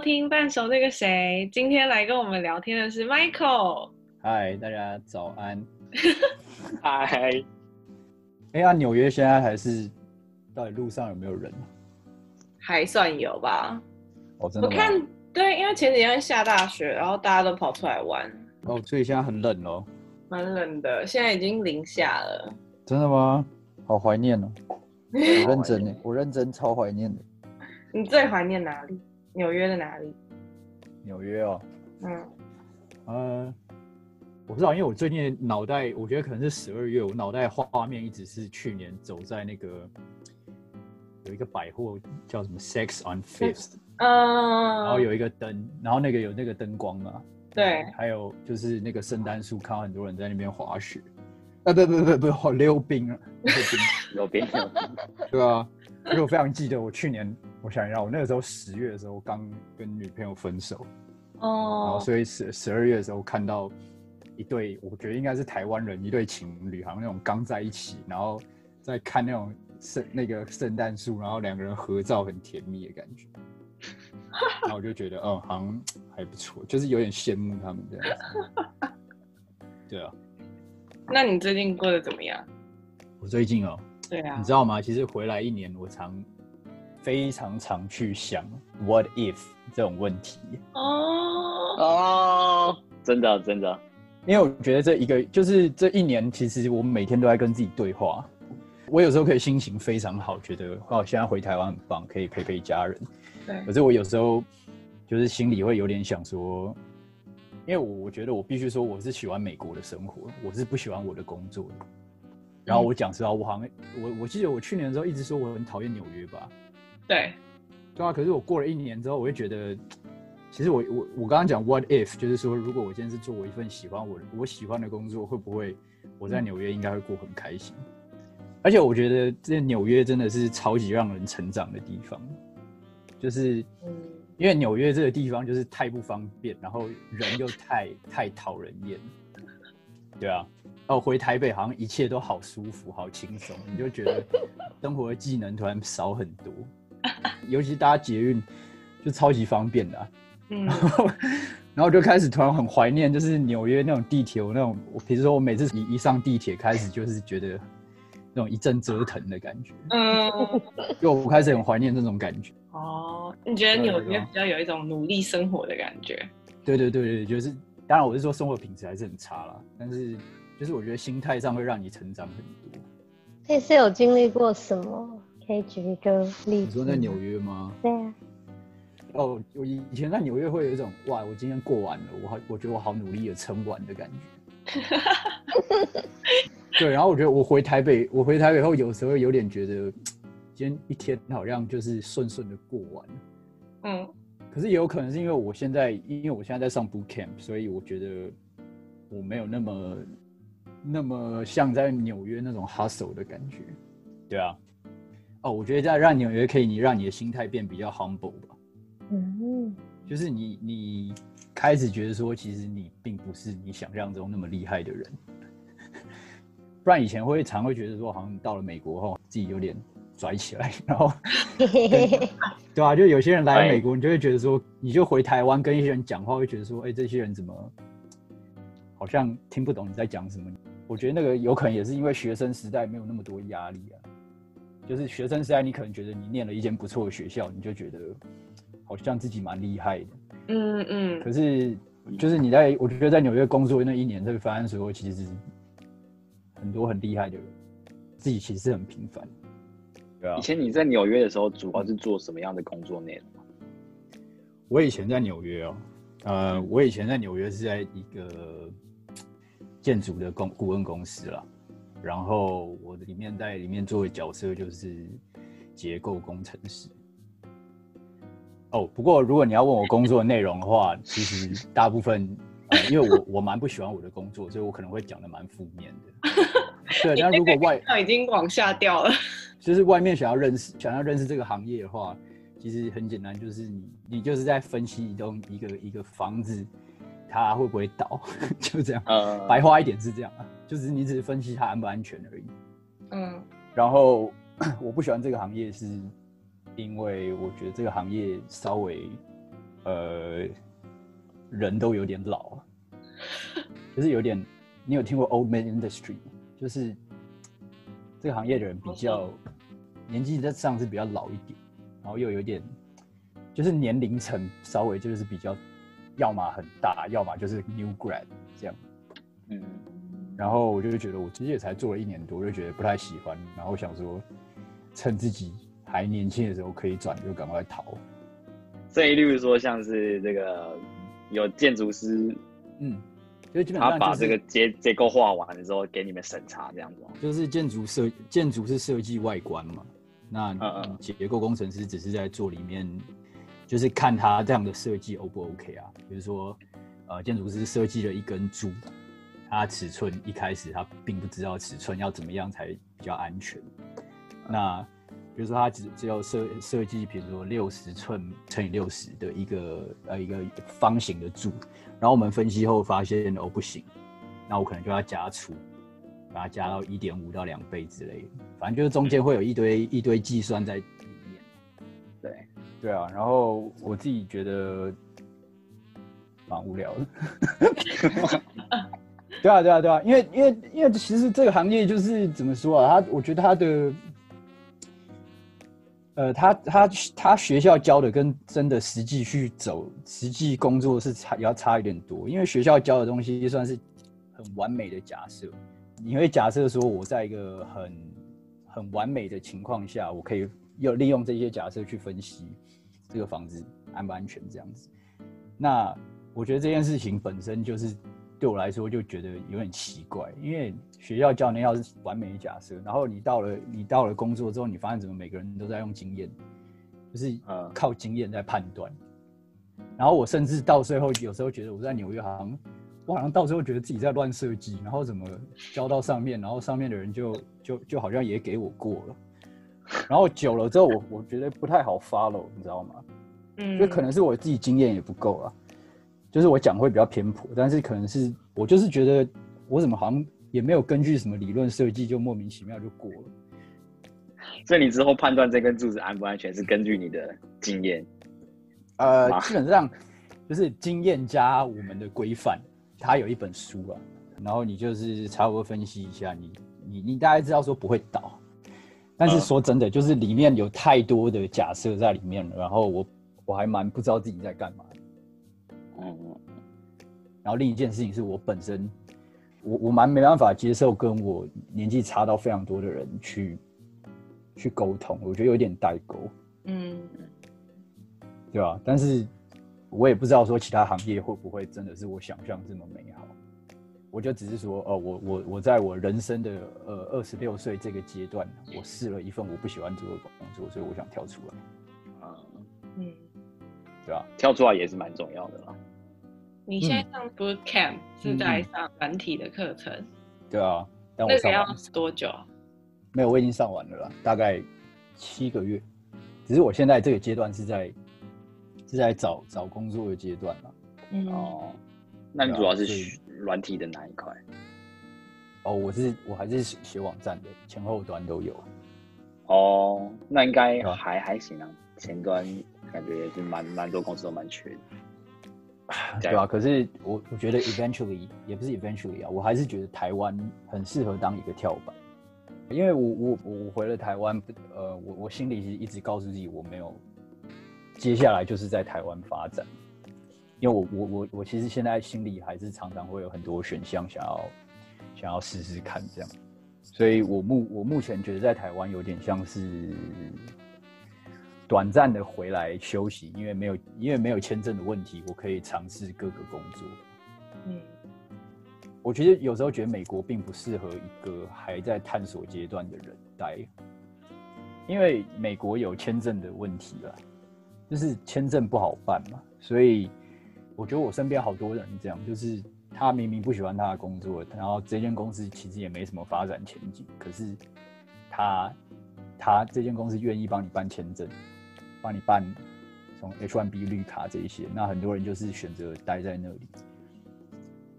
听半熟那个谁，今天来跟我们聊天的是 Michael。嗨，大家早安。嗨。哎呀，纽约现在还是到底路上有没有人？还算有吧。哦，真的？我看对，因为前几天下大雪，然后大家都跑出来玩。哦，所以现在很冷哦。蛮冷的，现在已经零下了。真的吗？好怀念哦。我认真呢，我认真超怀念的。你最怀念哪里？纽约的哪里？纽约哦。嗯。呃，我不知道，因为我最近脑袋，我觉得可能是十二月，我脑袋画面一直是去年走在那个有一个百货叫什么 Saks on Fifth，嗯，然后有一个灯，然后那个有那个灯光嘛。对。还有就是那个圣诞树，看到很多人在那边滑雪。啊，不不不不，好溜冰啊，溜冰。溜冰，对啊，因为我非常记得我去年，我想一下，我那个时候十月的时候刚跟女朋友分手，哦、oh.，然后所以十十二月的时候看到一对，我觉得应该是台湾人，一对情侣，好像那种刚在一起，然后在看那种圣那个圣诞树，然后两个人合照很甜蜜的感觉，然后我就觉得，嗯，好像还不错，就是有点羡慕他们这样子，对啊。那你最近过得怎么样？我最近哦，对啊，你知道吗？其实回来一年，我常非常常去想 “what if” 这种问题。哦哦，真的真的，因为我觉得这一个就是这一年，其实我们每天都在跟自己对话。我有时候可以心情非常好，觉得哦，现在回台湾很棒，可以陪陪家人。对。可是我有时候就是心里会有点想说。因为我我觉得我必须说我是喜欢美国的生活，我是不喜欢我的工作的。然后我讲实话，我好像我我记得我去年的时候一直说我很讨厌纽约吧。对，对啊。可是我过了一年之后，我会觉得，其实我我我刚刚讲 what if，就是说如果我今天是做我一份喜欢我我喜欢的工作，会不会我在纽约应该会过很开心？而且我觉得这纽约真的是超级让人成长的地方，就是嗯。因为纽约这个地方就是太不方便，然后人又太 太讨人厌，对啊。哦，回台北好像一切都好舒服、好轻松，你就觉得生活的技能突然少很多。尤其搭捷运就超级方便的，啊，嗯，然后然后就开始突然很怀念，就是纽约那种地铁，我那种，我比如说我每次一一上地铁开始就是觉得那种一阵折腾的感觉，嗯，就我开始很怀念这种感觉。哦，你觉得纽约比较有一种努力生活的感觉？对对对对，就是当然我是说生活品质还是很差啦，但是就是我觉得心态上会让你成长很多。这是有经历过什么？可以举一个例子？你说在纽约吗？对啊。哦，我以以前在纽约会有一种哇，我今天过完了，我好，我觉得我好努力的撑完的感觉。对，然后我觉得我回台北，我回台北后有时候有点觉得。今天一天好像就是顺顺的过完，嗯，可是也有可能是因为我现在，因为我现在在上 boot camp，所以我觉得我没有那么那么像在纽约那种 hustle 的感觉，对啊，哦，我觉得在让纽约可以你让你的心态变比较 humble 吧，嗯，就是你你开始觉得说，其实你并不是你想象中那么厉害的人，不然以前会常会觉得说，好像到了美国后自己有点。拽起来，然后，对啊，就有些人来美国，你就会觉得说，你就回台湾跟一些人讲话，会觉得说，哎、欸，这些人怎么好像听不懂你在讲什么？我觉得那个有可能也是因为学生时代没有那么多压力啊。就是学生时代，你可能觉得你念了一间不错的学校，你就觉得好像自己蛮厉害的。嗯嗯。可是，就是你在我觉得在纽约工作那一年，这个发现说，其实很多很厉害的人，自己其实是很平凡。对啊以前你在纽约的时候，主要是做什么样的工作内容？我以前在纽约哦，呃，我以前在纽约是在一个建筑的公顾问公司啦，然后我里面在里面做的角色就是结构工程师。哦，不过如果你要问我工作内容的话，其实大部分，呃，因为我我蛮不喜欢我的工作，所以我可能会讲的蛮负面的。对，那如果外已经往下掉了。就是外面想要认识，想要认识这个行业的话，其实很简单，就是你你就是在分析一栋一个一个房子，它会不会倒，就这样。Uh... 白话一点是这样啊，就是你只是分析它安不安全而已。嗯。然后 我不喜欢这个行业，是因为我觉得这个行业稍微呃，人都有点老，就是有点。你有听过 Old Man Industry 吗？就是这个行业的人比较年纪在上是比较老一点，然后又有点就是年龄层稍微就是比较，要么很大，要么就是 New Grad 这样。嗯，然后我就觉得我其实也才做了一年多，我就觉得不太喜欢，然后想说趁自己还年轻的时候可以转，就赶快逃。所以，例如说像是这个有建筑师，嗯。就基本上、就是、他把这个结结构画完了之后，给你们审查这样子。就是建筑设建筑是设计外观嘛，那结构工程师只是在做里面，就是看他这样的设计 O 不 OK 啊？比如说，呃，建筑师设计了一根柱，它尺寸一开始他并不知道尺寸要怎么样才比较安全。那比如说他只只有设设计，比如说六十寸乘以六十的一个呃一个方形的柱。然后我们分析后发现哦不行，那我可能就要加粗，把它加到一点五到两倍之类的，反正就是中间会有一堆一堆计算在。对啊，然后我自己觉得蛮无聊的。对啊对啊对啊，因为因为因为其实这个行业就是怎么说啊，他我觉得他的。呃，他他他学校教的跟真的实际去走实际工作是差，要差一点多。因为学校教的东西算是很完美的假设，你会假设说我在一个很很完美的情况下，我可以要利用这些假设去分析这个房子安不安全这样子。那我觉得这件事情本身就是。对我来说就觉得有点奇怪，因为学校教你要是完美的假设，然后你到了你到了工作之后，你发现怎么每个人都在用经验，就是靠经验在判断。然后我甚至到最后有时候觉得我在纽约好像，我好像到最后觉得自己在乱设计，然后怎么交到上面，然后上面的人就就就好像也给我过了，然后久了之后我我觉得不太好 follow，你知道吗？嗯，就可能是我自己经验也不够啊。就是我讲会比较偏颇，但是可能是我就是觉得我怎么好像也没有根据什么理论设计，就莫名其妙就过了。所以你之后判断这根柱子安不安全是根据你的经验？呃，基本上就是经验加我们的规范。它有一本书啊，然后你就是差不多分析一下你，你你你大概知道说不会倒，但是说真的，就是里面有太多的假设在里面了，然后我我还蛮不知道自己在干嘛。嗯嗯，然后另一件事情是我本身，我我蛮没办法接受跟我年纪差到非常多的人去去沟通，我觉得有点代沟，嗯，对吧？但是我也不知道说其他行业会不会真的是我想象这么美好，我就只是说，哦，我我我在我人生的呃二十六岁这个阶段，我试了一份我不喜欢做的工作，所以我想跳出来，啊，嗯，对吧？跳出来也是蛮重要的啦。你现在上 boot camp、嗯、是在上软体的课程、嗯，对啊，但我上那个要多久？没有，我已经上完了啦，大概七个月。只是我现在这个阶段是在是在找找工作的阶段嘛。嗯哦，那你主要是学软体的哪一块？哦，我是我还是学网站的，前后端都有。哦，那应该还还行啊，前端感觉也是蛮蛮多公司都蛮缺的。对啊，可是我我觉得 eventually 也不是 eventually 啊，我还是觉得台湾很适合当一个跳板，因为我我我回了台湾，呃，我我心里其实一直告诉自己我没有接下来就是在台湾发展，因为我我我我其实现在心里还是常常会有很多选项想要想要试试看这样，所以我目我目前觉得在台湾有点像是。短暂的回来休息，因为没有因为没有签证的问题，我可以尝试各个工作。嗯，我其实有时候觉得美国并不适合一个还在探索阶段的人待，因为美国有签证的问题了，就是签证不好办嘛。所以我觉得我身边好多人这样，就是他明明不喜欢他的工作，然后这间公司其实也没什么发展前景，可是他他这间公司愿意帮你办签证。帮你办从 H1B 绿卡这一些，那很多人就是选择待在那里，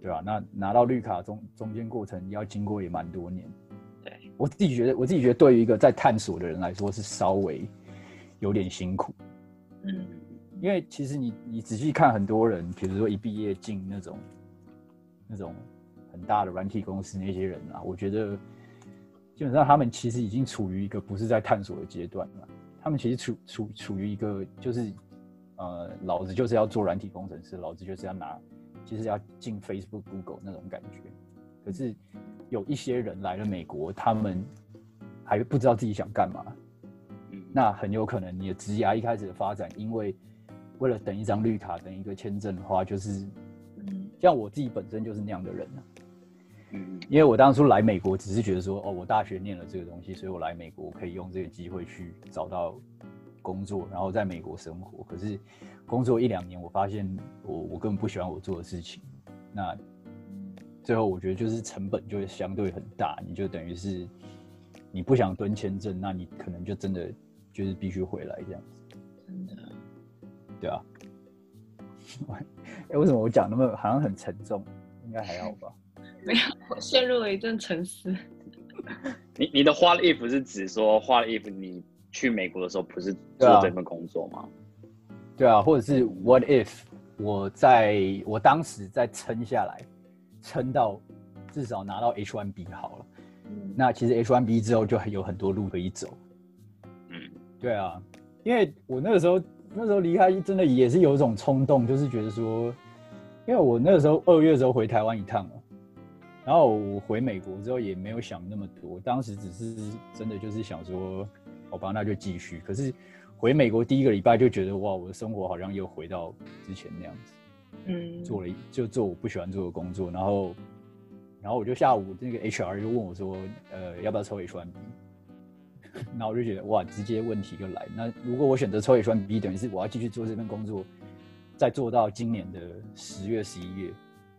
对吧？那拿到绿卡中中间过程要经过也蛮多年。对，我自己觉得，我自己觉得对于一个在探索的人来说是稍微有点辛苦。嗯，因为其实你你仔细看很多人，比如说一毕业进那种那种很大的软体公司那些人啊，我觉得基本上他们其实已经处于一个不是在探索的阶段了，他们其实处处处于一个就是呃，老子就是要做软体工程师，老子就是要拿，就是要进 Facebook、Google 那种感觉。可是有一些人来了美国，他们还不知道自己想干嘛。那很有可能你的职涯一开始的发展，因为为了等一张绿卡、等一个签证的话，就是，像我自己本身就是那样的人啊。嗯，因为我当初来美国只是觉得说，哦，我大学念了这个东西，所以我来美国可以用这个机会去找到工作，然后在美国生活。可是工作一两年，我发现我我根本不喜欢我做的事情。那最后我觉得就是成本就会相对很大，你就等于是你不想蹲签证，那你可能就真的。就是必须回来这样子，真的，对啊。哎、欸，为什么我讲那么好像很沉重？应该还好吧？没有，我陷入了一阵沉思。你你的 What if 是指说 What if 你去美国的时候不是做这份工作吗？对啊，或者是 What if 我在我当时再撑下来，撑到至少拿到 H1B 好了。嗯、那其实 H1B 之后就有很多路可以走。嗯对啊，因为我那个时候那时候离开，真的也是有一种冲动，就是觉得说，因为我那个时候二月的时候回台湾一趟嘛，然后我回美国之后也没有想那么多，当时只是真的就是想说，好吧，那就继续。可是回美国第一个礼拜就觉得哇，我的生活好像又回到之前那样子，嗯，做了就做我不喜欢做的工作，然后然后我就下午那个 HR 就问我说，呃，要不要抽 H1B？那我就觉得哇，直接问题就来。那如果我选择抽 H1B，等于是我要继续做这份工作，再做到今年的十月、十一月，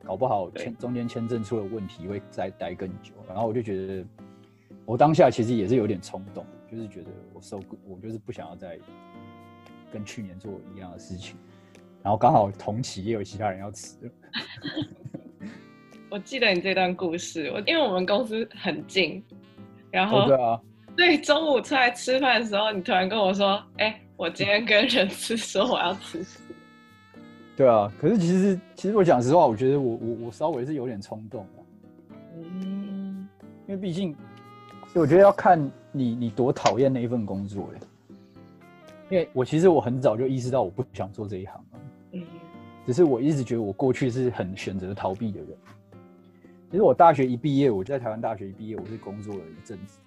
搞不好签中间签证出了问题，会再待更久。然后我就觉得，我当下其实也是有点冲动，就是觉得我受，我就是不想要再跟去年做一样的事情。然后刚好同期也有其他人要辞。我记得你这段故事，我因为我们公司很近，然后、哦、对啊。对，中午出来吃饭的时候，你突然跟我说：“哎、欸，我今天跟人吃说我要辞职。”对啊，可是其实其实我讲实话，我觉得我我我稍微是有点冲动的。嗯，因为毕竟，我觉得要看你你多讨厌那一份工作哎。因为我其实我很早就意识到我不想做这一行了。嗯，只是我一直觉得我过去是很选择逃避的人。其实我大学一毕业，我在台湾大学一毕业，我是工作了一阵子。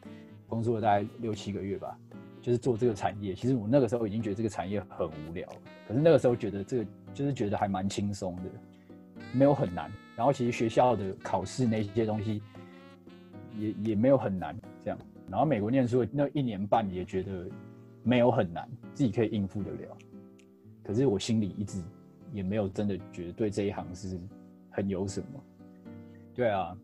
工作了大概六七个月吧，就是做这个产业。其实我那个时候已经觉得这个产业很无聊，可是那个时候觉得这个就是觉得还蛮轻松的，没有很难。然后其实学校的考试那些东西也也没有很难，这样。然后美国念书那一年半也觉得没有很难，自己可以应付得了。可是我心里一直也没有真的觉得对这一行是很有什么。对啊。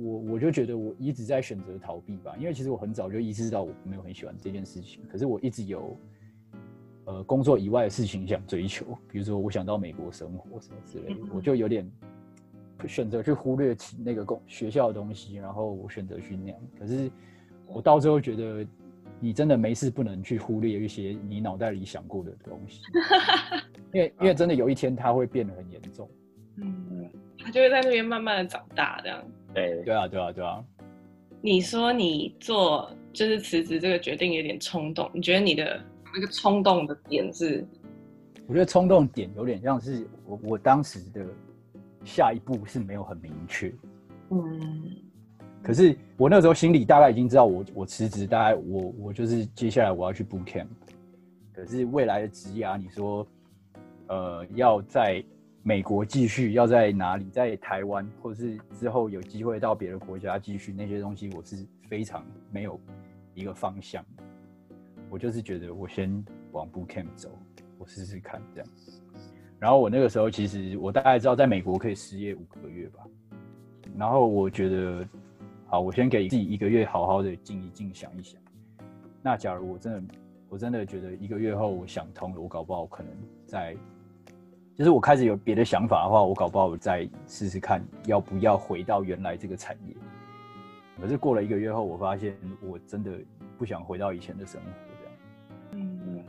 我我就觉得我一直在选择逃避吧，因为其实我很早就意识到我没有很喜欢这件事情，可是我一直有，呃，工作以外的事情想追求，比如说我想到美国生活什么之类的，我就有点选择去忽略起那个工学校的东西，然后我选择去那样。可是我到最后觉得，你真的没事不能去忽略一些你脑袋里想过的东西，因为因为真的有一天它会变得很严重，嗯，它就会在那边慢慢的长大这样。对对啊，对啊，对啊。你说你做就是辞职这个决定有点冲动，你觉得你的那个冲动的点是？我觉得冲动点有点像是我我当时的下一步是没有很明确。嗯。可是我那时候心里大概已经知道我，我我辞职，大概我我就是接下来我要去 boot camp。可是未来的职涯，你说，呃，要在。美国继续要在哪里？在台湾，或者是之后有机会到别的国家继续那些东西，我是非常没有一个方向。我就是觉得我先往 boot camp 走，我试试看这样。然后我那个时候其实我大概知道在美国可以失业五个月吧。然后我觉得，好，我先给自己一个月好好的静一静，想一想。那假如我真的我真的觉得一个月后我想通了，我搞不好可能在。就是我开始有别的想法的话，我搞不好再试试看要不要回到原来这个产业。可是过了一个月后，我发现我真的不想回到以前的生活这样。嗯，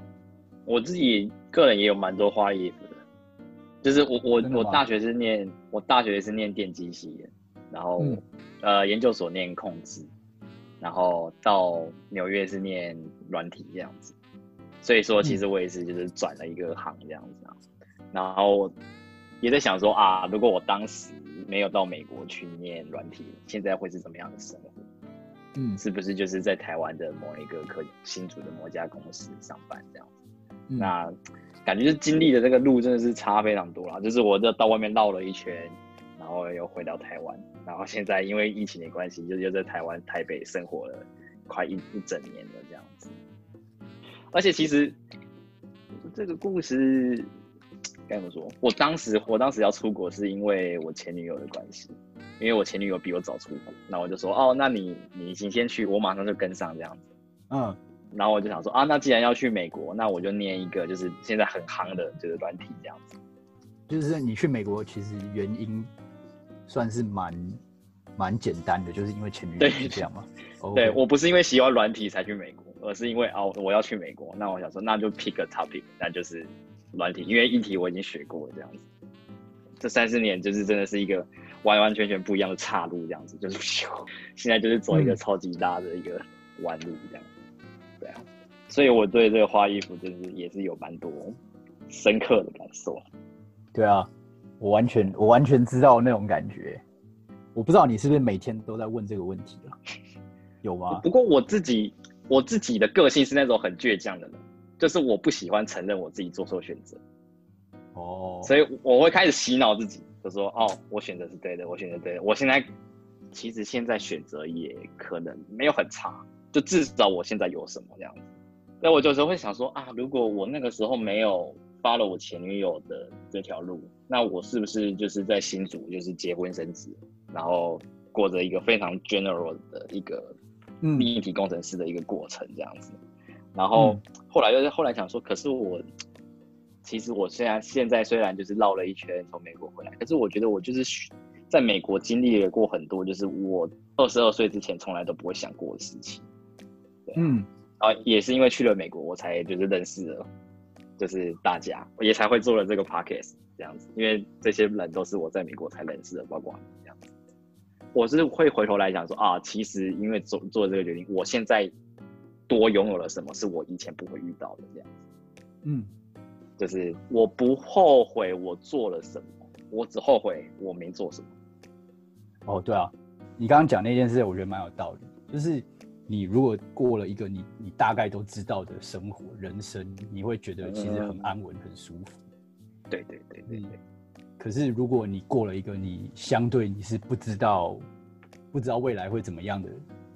我自己个人也有蛮多花衣服的，就是我我我大学是念我大学是念电机系的，然后、嗯、呃研究所念控制，然后到纽约是念软体这样子，所以说其实我也是就是转了一个行这样子啊，嗯、然后也在想说啊，如果我当时没有到美国去念软体，现在会是怎么样的生活？嗯，是不是就是在台湾的某一个科新竹的某一家公司上班这样子？嗯、那感觉就经历的这个路真的是差非常多啦。就是我这到外面绕了一圈，然后又回到台湾，然后现在因为疫情的关系，就又在台湾台北生活了快一一整年了这样子。而且其实这个故事该怎么说？我当时我当时要出国是因为我前女友的关系。因为我前女友比我早出国，那我就说哦，那你你先先去，我马上就跟上这样子。嗯，然后我就想说啊，那既然要去美国，那我就念一个就是现在很夯的就是软体这样子。就是你去美国其实原因算是蛮蛮简单的，就是因为前女友是这样嘛。对，我不是因为喜欢软体才去美国，而是因为哦我要去美国，那我想说那就 pick a topic，那就是软体，因为硬体我已经学过了这样子。这三四年就是真的是一个。完完全全不一样的岔路，这样子就是，现在就是走一个超级大的一个弯路，这样，对啊，所以我对这个花衣服就是也是有蛮多深刻的感受。对啊，我完全我完全知道那种感觉。我不知道你是不是每天都在问这个问题啊？有吗？不过我自己我自己的个性是那种很倔强的人，就是我不喜欢承认我自己做错选择。哦，所以我会开始洗脑自己。就说哦，我选择是对的，我选择对的。我现在其实现在选择也可能没有很差，就至少我现在有什么这样子。那我有时候会想说啊，如果我那个时候没有 follow 我前女友的这条路，那我是不是就是在新竹就是结婚生子，然后过着一个非常 general 的一个立体工程师的一个过程这样子？然后后来又是后来想说，可是我。其实我虽然现在虽然就是绕了一圈从美国回来，可是我觉得我就是在美国经历了过很多，就是我二十二岁之前从来都不会想过的事情。对，嗯，啊，也是因为去了美国，我才就是认识了，就是大家，也才会做了这个 podcast 这样子。因为这些人都是我在美国才认识的，包括这样子。我是会回头来讲说啊，其实因为做做这个决定，我现在多拥有了什么，是我以前不会遇到的这样子。嗯。就是我不后悔我做了什么，我只后悔我没做什么。哦，对啊，你刚刚讲那件事，我觉得蛮有道理。就是你如果过了一个你你大概都知道的生活人生，你会觉得其实很安稳、嗯、很舒服。对对对对对。可是如果你过了一个你相对你是不知道不知道未来会怎么样的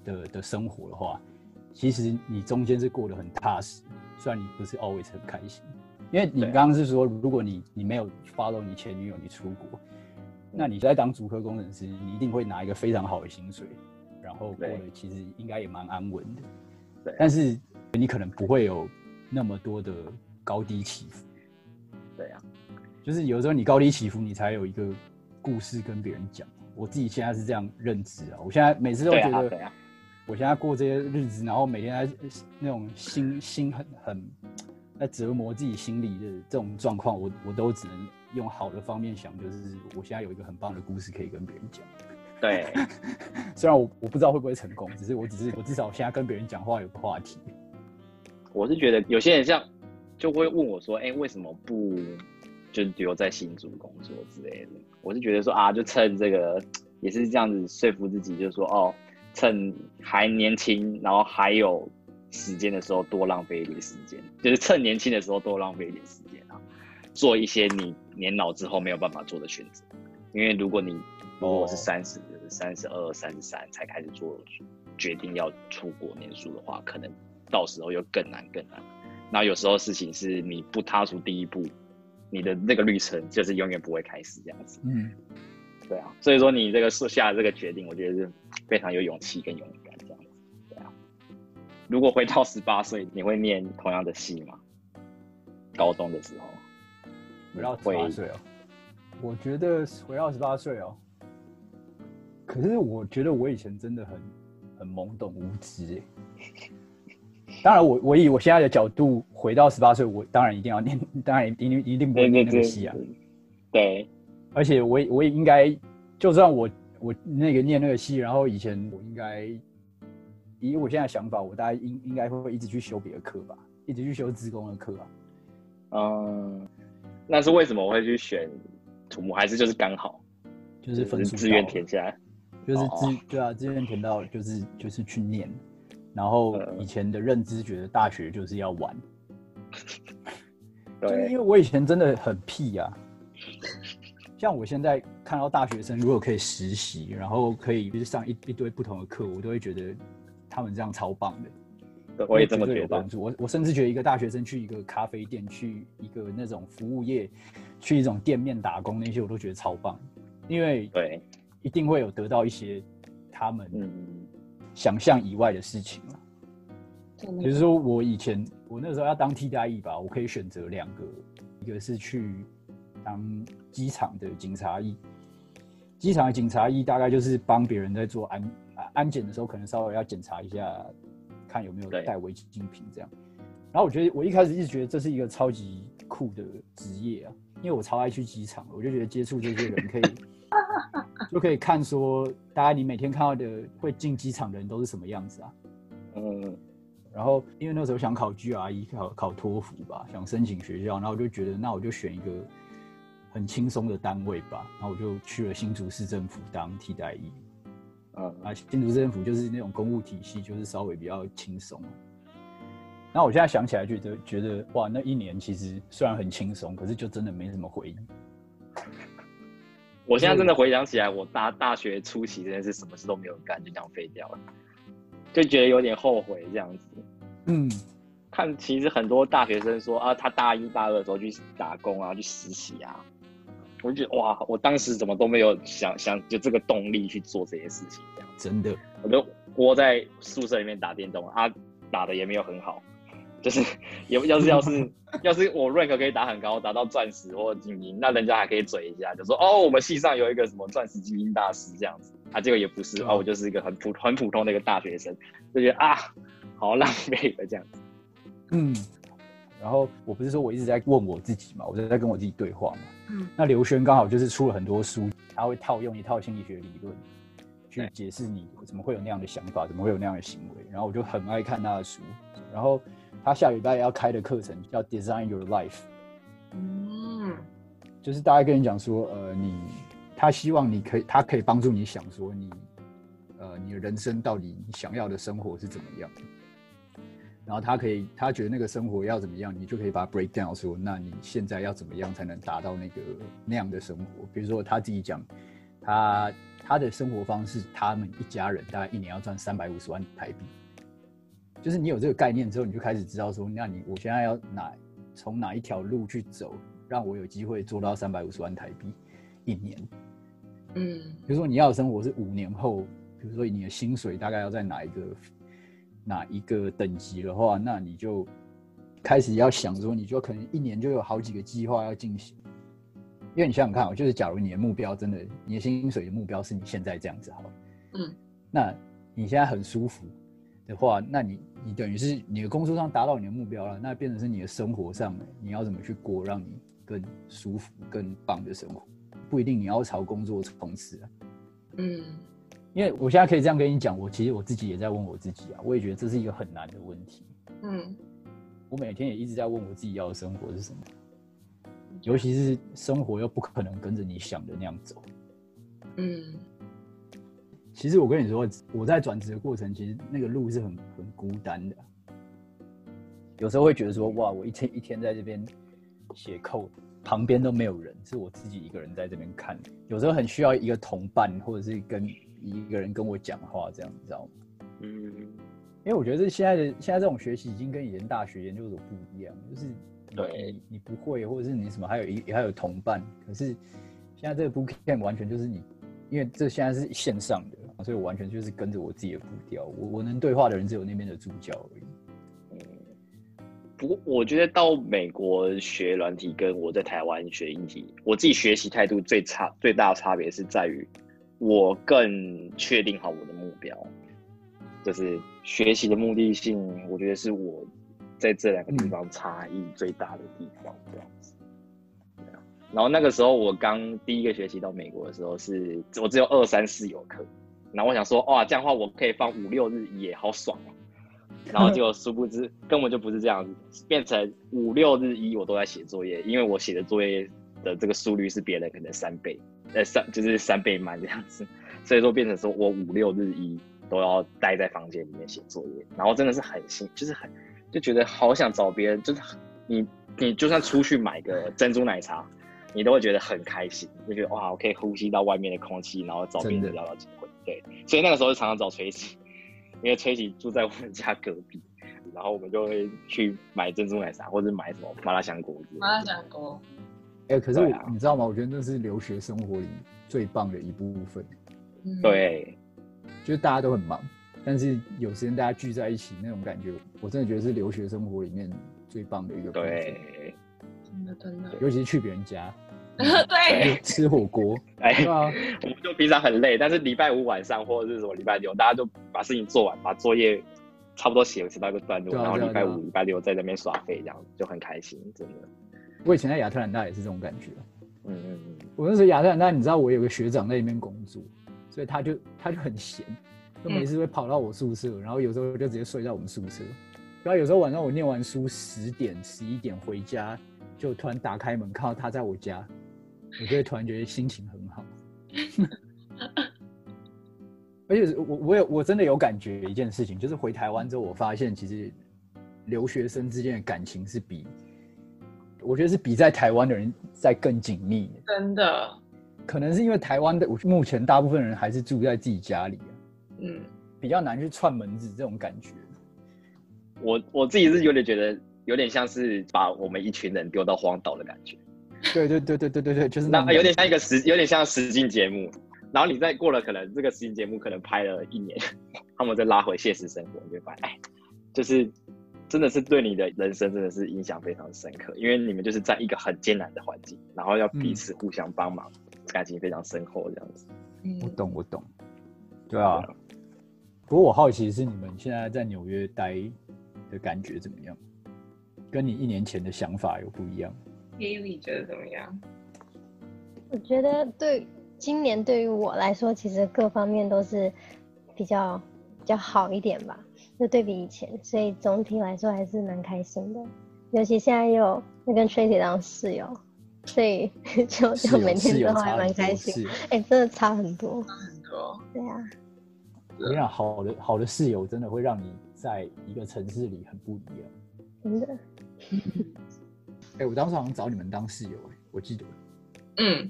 的的生活的话，其实你中间是过得很踏实，虽然你不是 always 很开心。因为你刚刚是说，如果你你没有 follow 你前女友，你出国，那你在当主科工程师，你一定会拿一个非常好的薪水，然后过得其实应该也蛮安稳的。对，但是你可能不会有那么多的高低起伏。对啊，就是有时候你高低起伏，你才有一个故事跟别人讲。我自己现在是这样认知啊，我现在每次都觉得，我现在过这些日子，然后每天在那种心心很很。在折磨自己心里的这种状况，我我都只能用好的方面想，就是我现在有一个很棒的故事可以跟别人讲。对，虽然我我不知道会不会成功，只是我只是我至少现在跟别人讲话有个话题。我是觉得有些人像就会问我说：“哎、欸，为什么不就留在新竹工作之类的？”我是觉得说啊，就趁这个也是这样子说服自己，就是说哦，趁还年轻，然后还有。时间的时候多浪费一点时间，就是趁年轻的时候多浪费一点时间啊，做一些你年老之后没有办法做的选择。因为如果你如果是三十、三十二、三十三才开始做决定要出国念书的话，可能到时候又更难更难。那有时候事情是你不踏出第一步，你的那个旅程就是永远不会开始这样子。嗯，对啊，所以说你这个设下的这个决定，我觉得是非常有勇气跟勇敢这样子，对啊。如果回到十八岁，你会念同样的戏吗？高中的时候，回到十八岁哦，我觉得回到十八岁哦。可是我觉得我以前真的很很懵懂无知哎。当然我，我我以我现在的角度回到十八岁，我当然一定要念，当然一定一定不会念那个戏啊。对，而且我也我也应该，就算我我那个念那个系，然后以前我应该以我现在想法，我大概应应该会一直去修别的课吧，一直去修资工的课啊。嗯，那是为什么我会去选土木？还是就是刚好，就是分数志愿填下来，就是志、哦、对啊，志愿填到就是就是去念。然后以前的认知觉得大学就是要玩，对，就是因为我以前真的很屁呀、啊。像我现在看到大学生如果可以实习，然后可以就是上一一堆不同的课，我都会觉得他们这样超棒的。我也这么觉得。有帮助。我我甚至觉得一个大学生去一个咖啡店，去一个那种服务业，去一种店面打工那些，我都觉得超棒，因为对，一定会有得到一些他们嗯。想象以外的事情嘛，比如说我以前我那时候要当替代役吧，我可以选择两个，一个是去当机场的警察役，机场的警察役大概就是帮别人在做安安检的时候，可能稍微要检查一下，看有没有带违禁品这样。然后我觉得我一开始一直觉得这是一个超级酷的职业啊，因为我超爱去机场，我就觉得接触这些人可以。就可以看说，大概你每天看到的会进机场的人都是什么样子啊？嗯，然后因为那时候想考 GRE，考考托福吧，想申请学校，然后我就觉得，那我就选一个很轻松的单位吧，然后我就去了新竹市政府当替代役。嗯，啊，新竹市政府就是那种公务体系，就是稍微比较轻松。那我现在想起来，觉得觉得哇，那一年其实虽然很轻松，可是就真的没什么回忆。我现在真的回想起来，我大大学初期真的是什么事都没有干，就这样废掉了，就觉得有点后悔这样子。嗯，看其实很多大学生说啊，他大一大二的时候去打工啊，去实习啊，我就觉得哇，我当时怎么都没有想想就这个动力去做这些事情，这样真的，我就窝在宿舍里面打电动啊，打的也没有很好。就是，要要是要 是要是我 rank 可以打很高，打到钻石或精英，那人家还可以嘴一下，就说哦，我们系上有一个什么钻石精英大师这样子。啊，结果也不是，啊，我就是一个很普很普通的一个大学生，就觉得啊，好浪费的这样子。嗯，然后我不是说我一直在问我自己嘛，我就在跟我自己对话嘛。嗯，那刘轩刚好就是出了很多书，他会套用一套心理学理论去解释你怎么会有那样的想法，怎么会有那样的行为。然后我就很爱看他的书，然后。他下礼拜要开的课程叫 Design Your Life，嗯，就是大概跟你讲说，呃，你他希望你可以，他可以帮助你想说你，呃，你的人生到底你想要的生活是怎么样，然后他可以，他觉得那个生活要怎么样，你就可以把它 break down 说，那你现在要怎么样才能达到那个那样的生活？比如说他自己讲，他他的生活方式，他们一家人大概一年要赚三百五十万台币。就是你有这个概念之后，你就开始知道说，那你我现在要哪从哪一条路去走，让我有机会做到三百五十万台币一年。嗯，比如说你要的生活是五年后，比如说你的薪水大概要在哪一个哪一个等级的话，那你就开始要想说，你就可能一年就有好几个计划要进行。因为你想想看，就是假如你的目标真的，你的薪水的目标是你现在这样子好，嗯，那你现在很舒服。的话，那你你等于是你的工作上达到你的目标了，那变成是你的生活上，你要怎么去过让你更舒服、更棒的生活？不一定你要朝工作冲刺啊。嗯，因为我现在可以这样跟你讲，我其实我自己也在问我自己啊，我也觉得这是一个很难的问题。嗯，我每天也一直在问我自己要的生活是什么，尤其是生活又不可能跟着你想的那样走。嗯。其实我跟你说，我在转职的过程，其实那个路是很很孤单的。有时候会觉得说，哇，我一天一天在这边写 code，旁边都没有人，是我自己一个人在这边看。有时候很需要一个同伴，或者是跟一个人跟我讲话，这样你知道吗？嗯。因为我觉得这现在的现在这种学习已经跟以前大学研究所不一样，就是对你你不会，或者是你什么还有一还有同伴，可是现在这个 bootcamp 完全就是你，因为这现在是线上的。所以我完全就是跟着我自己的步调，我我能对话的人只有那边的助教而已。嗯，不过我觉得到美国学软体跟我在台湾学硬体，我自己学习态度最差最大的差别是在于，我更确定好我的目标。就是学习的目的性，我觉得是我在这两个地方差异最大的地方，这样子。然后那个时候我刚第一个学期到美国的时候是，是我只有二三四有课，然后我想说，哇，这样的话我可以放五六日也好爽啊。然后就殊不知根本就不是这样子，变成五六日一我都在写作业，因为我写的作业的这个速率是别人可能三倍，呃三就是三倍慢这样子，所以说变成说我五六日一都要待在房间里面写作业，然后真的是很心，就是很就觉得好想找别人，就是你你就算出去买个珍珠奶茶。你都会觉得很开心，就觉得哇，我可以呼吸到外面的空气，然后找别人聊聊机会。对，所以那个时候就常常找崔琦，因为崔琦住在我们家隔壁，然后我们就会去买珍珠奶茶，或者买什么麻辣香锅。麻辣香锅。哎、欸，可是我、啊、你知道吗？我觉得那是留学生活里最棒的一部分。对，就是大家都很忙，但是有时间大家聚在一起那种感觉，我真的觉得是留学生活里面最棒的一个部分。对，真的真的，尤其是去别人家。对，吃火锅，哎，我们就平常很累，但是礼拜五晚上或者是什么礼拜六，大家就把事情做完，把作业差不多写写到一个段落，然后礼拜五、礼拜六在那边耍废，这样就很开心，真的。我以前在亚特兰大也是这种感觉，嗯嗯嗯。我那时候亚特兰大，你知道我有个学长在那边工作，所以他就他就很闲，就每次会跑到我宿舍，嗯、然后有时候就直接睡在我们宿舍，然后有时候晚上我念完书十点十一点回家，就突然打开门看到他在我家。我就会突然觉得心情很好，而且我我有我真的有感觉一件事情，就是回台湾之后，我发现其实留学生之间的感情是比，我觉得是比在台湾的人在更紧密。真的，可能是因为台湾的目前大部分人还是住在自己家里啊，嗯，比较难去串门子这种感觉。我我自己是有点觉得，有点像是把我们一群人丢到荒岛的感觉。对对对对对对对，就是那有点像一个实，有点像实境节目。然后你再过了，可能这个实境节目可能拍了一年，他们再拉回现实生活，你就发现，哎，就是真的是对你的人生真的是影响非常深刻，因为你们就是在一个很艰难的环境，然后要彼此互相帮忙，嗯、感情非常深厚这样子。我懂，我懂。对啊。不过我好奇是你们现在在纽约待的感觉怎么样？跟你一年前的想法有不一样？Haley 觉得怎么样？我觉得对今年对于我来说，其实各方面都是比较比较好一点吧，就对比以前，所以总体来说还是蛮开心的。尤其现在又又跟 Tracy 当室友，所以 就就每天都还蛮开心。哎、欸，真的差很多，差很多。对啊，我跟你讲，好的好的室友真的会让你在一个城市里很不一样，真的。哎、欸，我当时好像找你们当室友，哎，我记得。嗯，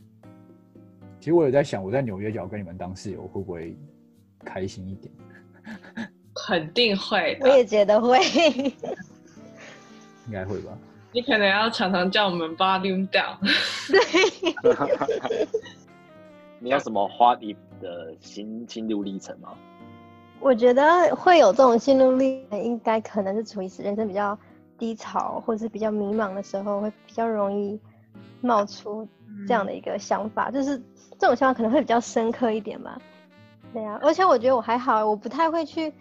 其实我有在想，我在纽约角跟你们当室友会不会开心一点？肯定会，我也觉得会，应该会吧。你可能要常常叫我们 volume down。对。你有什么 what if 的心心路历程吗？我觉得会有这种心路历程，应该可能是处于人生比较。低潮或者是比较迷茫的时候，会比较容易冒出这样的一个想法，嗯、就是这种想法可能会比较深刻一点吧。对啊，而且我觉得我还好，我不太会去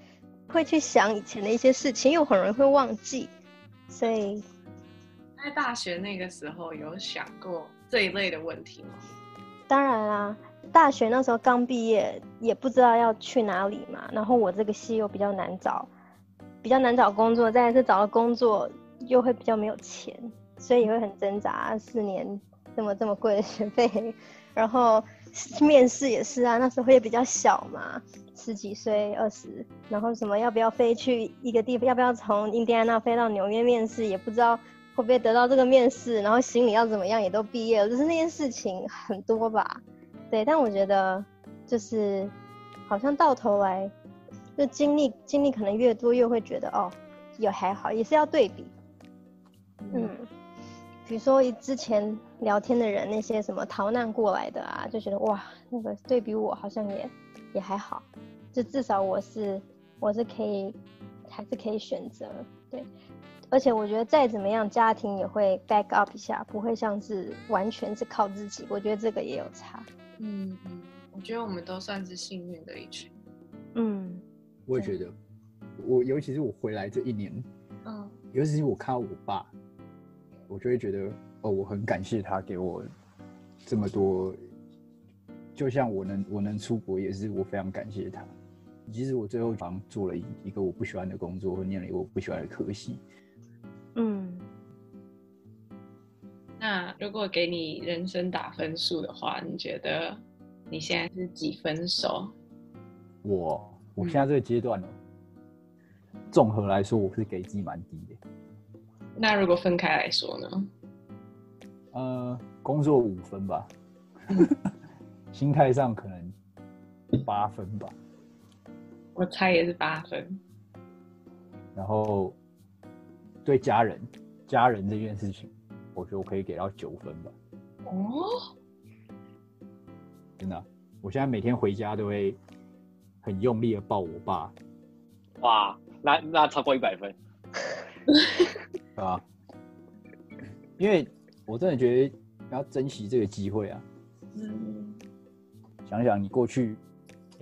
会去想以前的一些事情，又很容易会忘记。所以，在大学那个时候有想过这一类的问题吗？当然啦，大学那时候刚毕业，也不知道要去哪里嘛，然后我这个系又比较难找。比较难找工作，再来是找了工作又会比较没有钱，所以也会很挣扎。四年这么这么贵的学费，然后面试也是啊，那时候也比较小嘛，十几岁二十，然后什么要不要飞去一个地方，要不要从印第安纳飞到纽约面试，也不知道会不会得到这个面试，然后行李要怎么样，也都毕业了，就是那件事情很多吧。对，但我觉得就是好像到头来。就经历经历可能越多，越会觉得哦，也还好，也是要对比。嗯，比如说之前聊天的人，那些什么逃难过来的啊，就觉得哇，那个对比我好像也也还好，就至少我是我是可以还是可以选择对，而且我觉得再怎么样，家庭也会 back up 一下，不会像是完全是靠自己。我觉得这个也有差。嗯嗯，我觉得我们都算是幸运的一群。嗯。我也觉得，我尤其是我回来这一年，嗯，尤其是我看到我爸，我就会觉得哦，我很感谢他给我这么多。就像我能我能出国，也是我非常感谢他。即使我最后好像做了一个我不喜欢的工作，或念了一个我不喜欢的科系。嗯。那如果给你人生打分数的话，你觉得你现在是几分熟？我我现在这个阶段呢，综合来说，我是给自己蛮低的。那如果分开来说呢？呃，工作五分吧。心态上可能八分吧，我猜也是八分。然后对家人，家人这件事情，我觉得我可以给到九分吧。哦，真的，我现在每天回家都会很用力的抱我爸。哇，那那超过一百分，对吧？因为我真的觉得要珍惜这个机会啊。嗯。想想你过去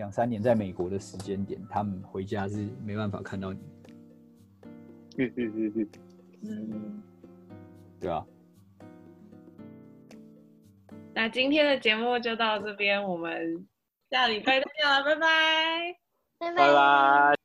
两三年在美国的时间点，他们回家是没办法看到你。嗯嗯嗯嗯，嗯，对啊。那今天的节目就到这边，我们下礼拜再见了，拜拜，拜拜拜。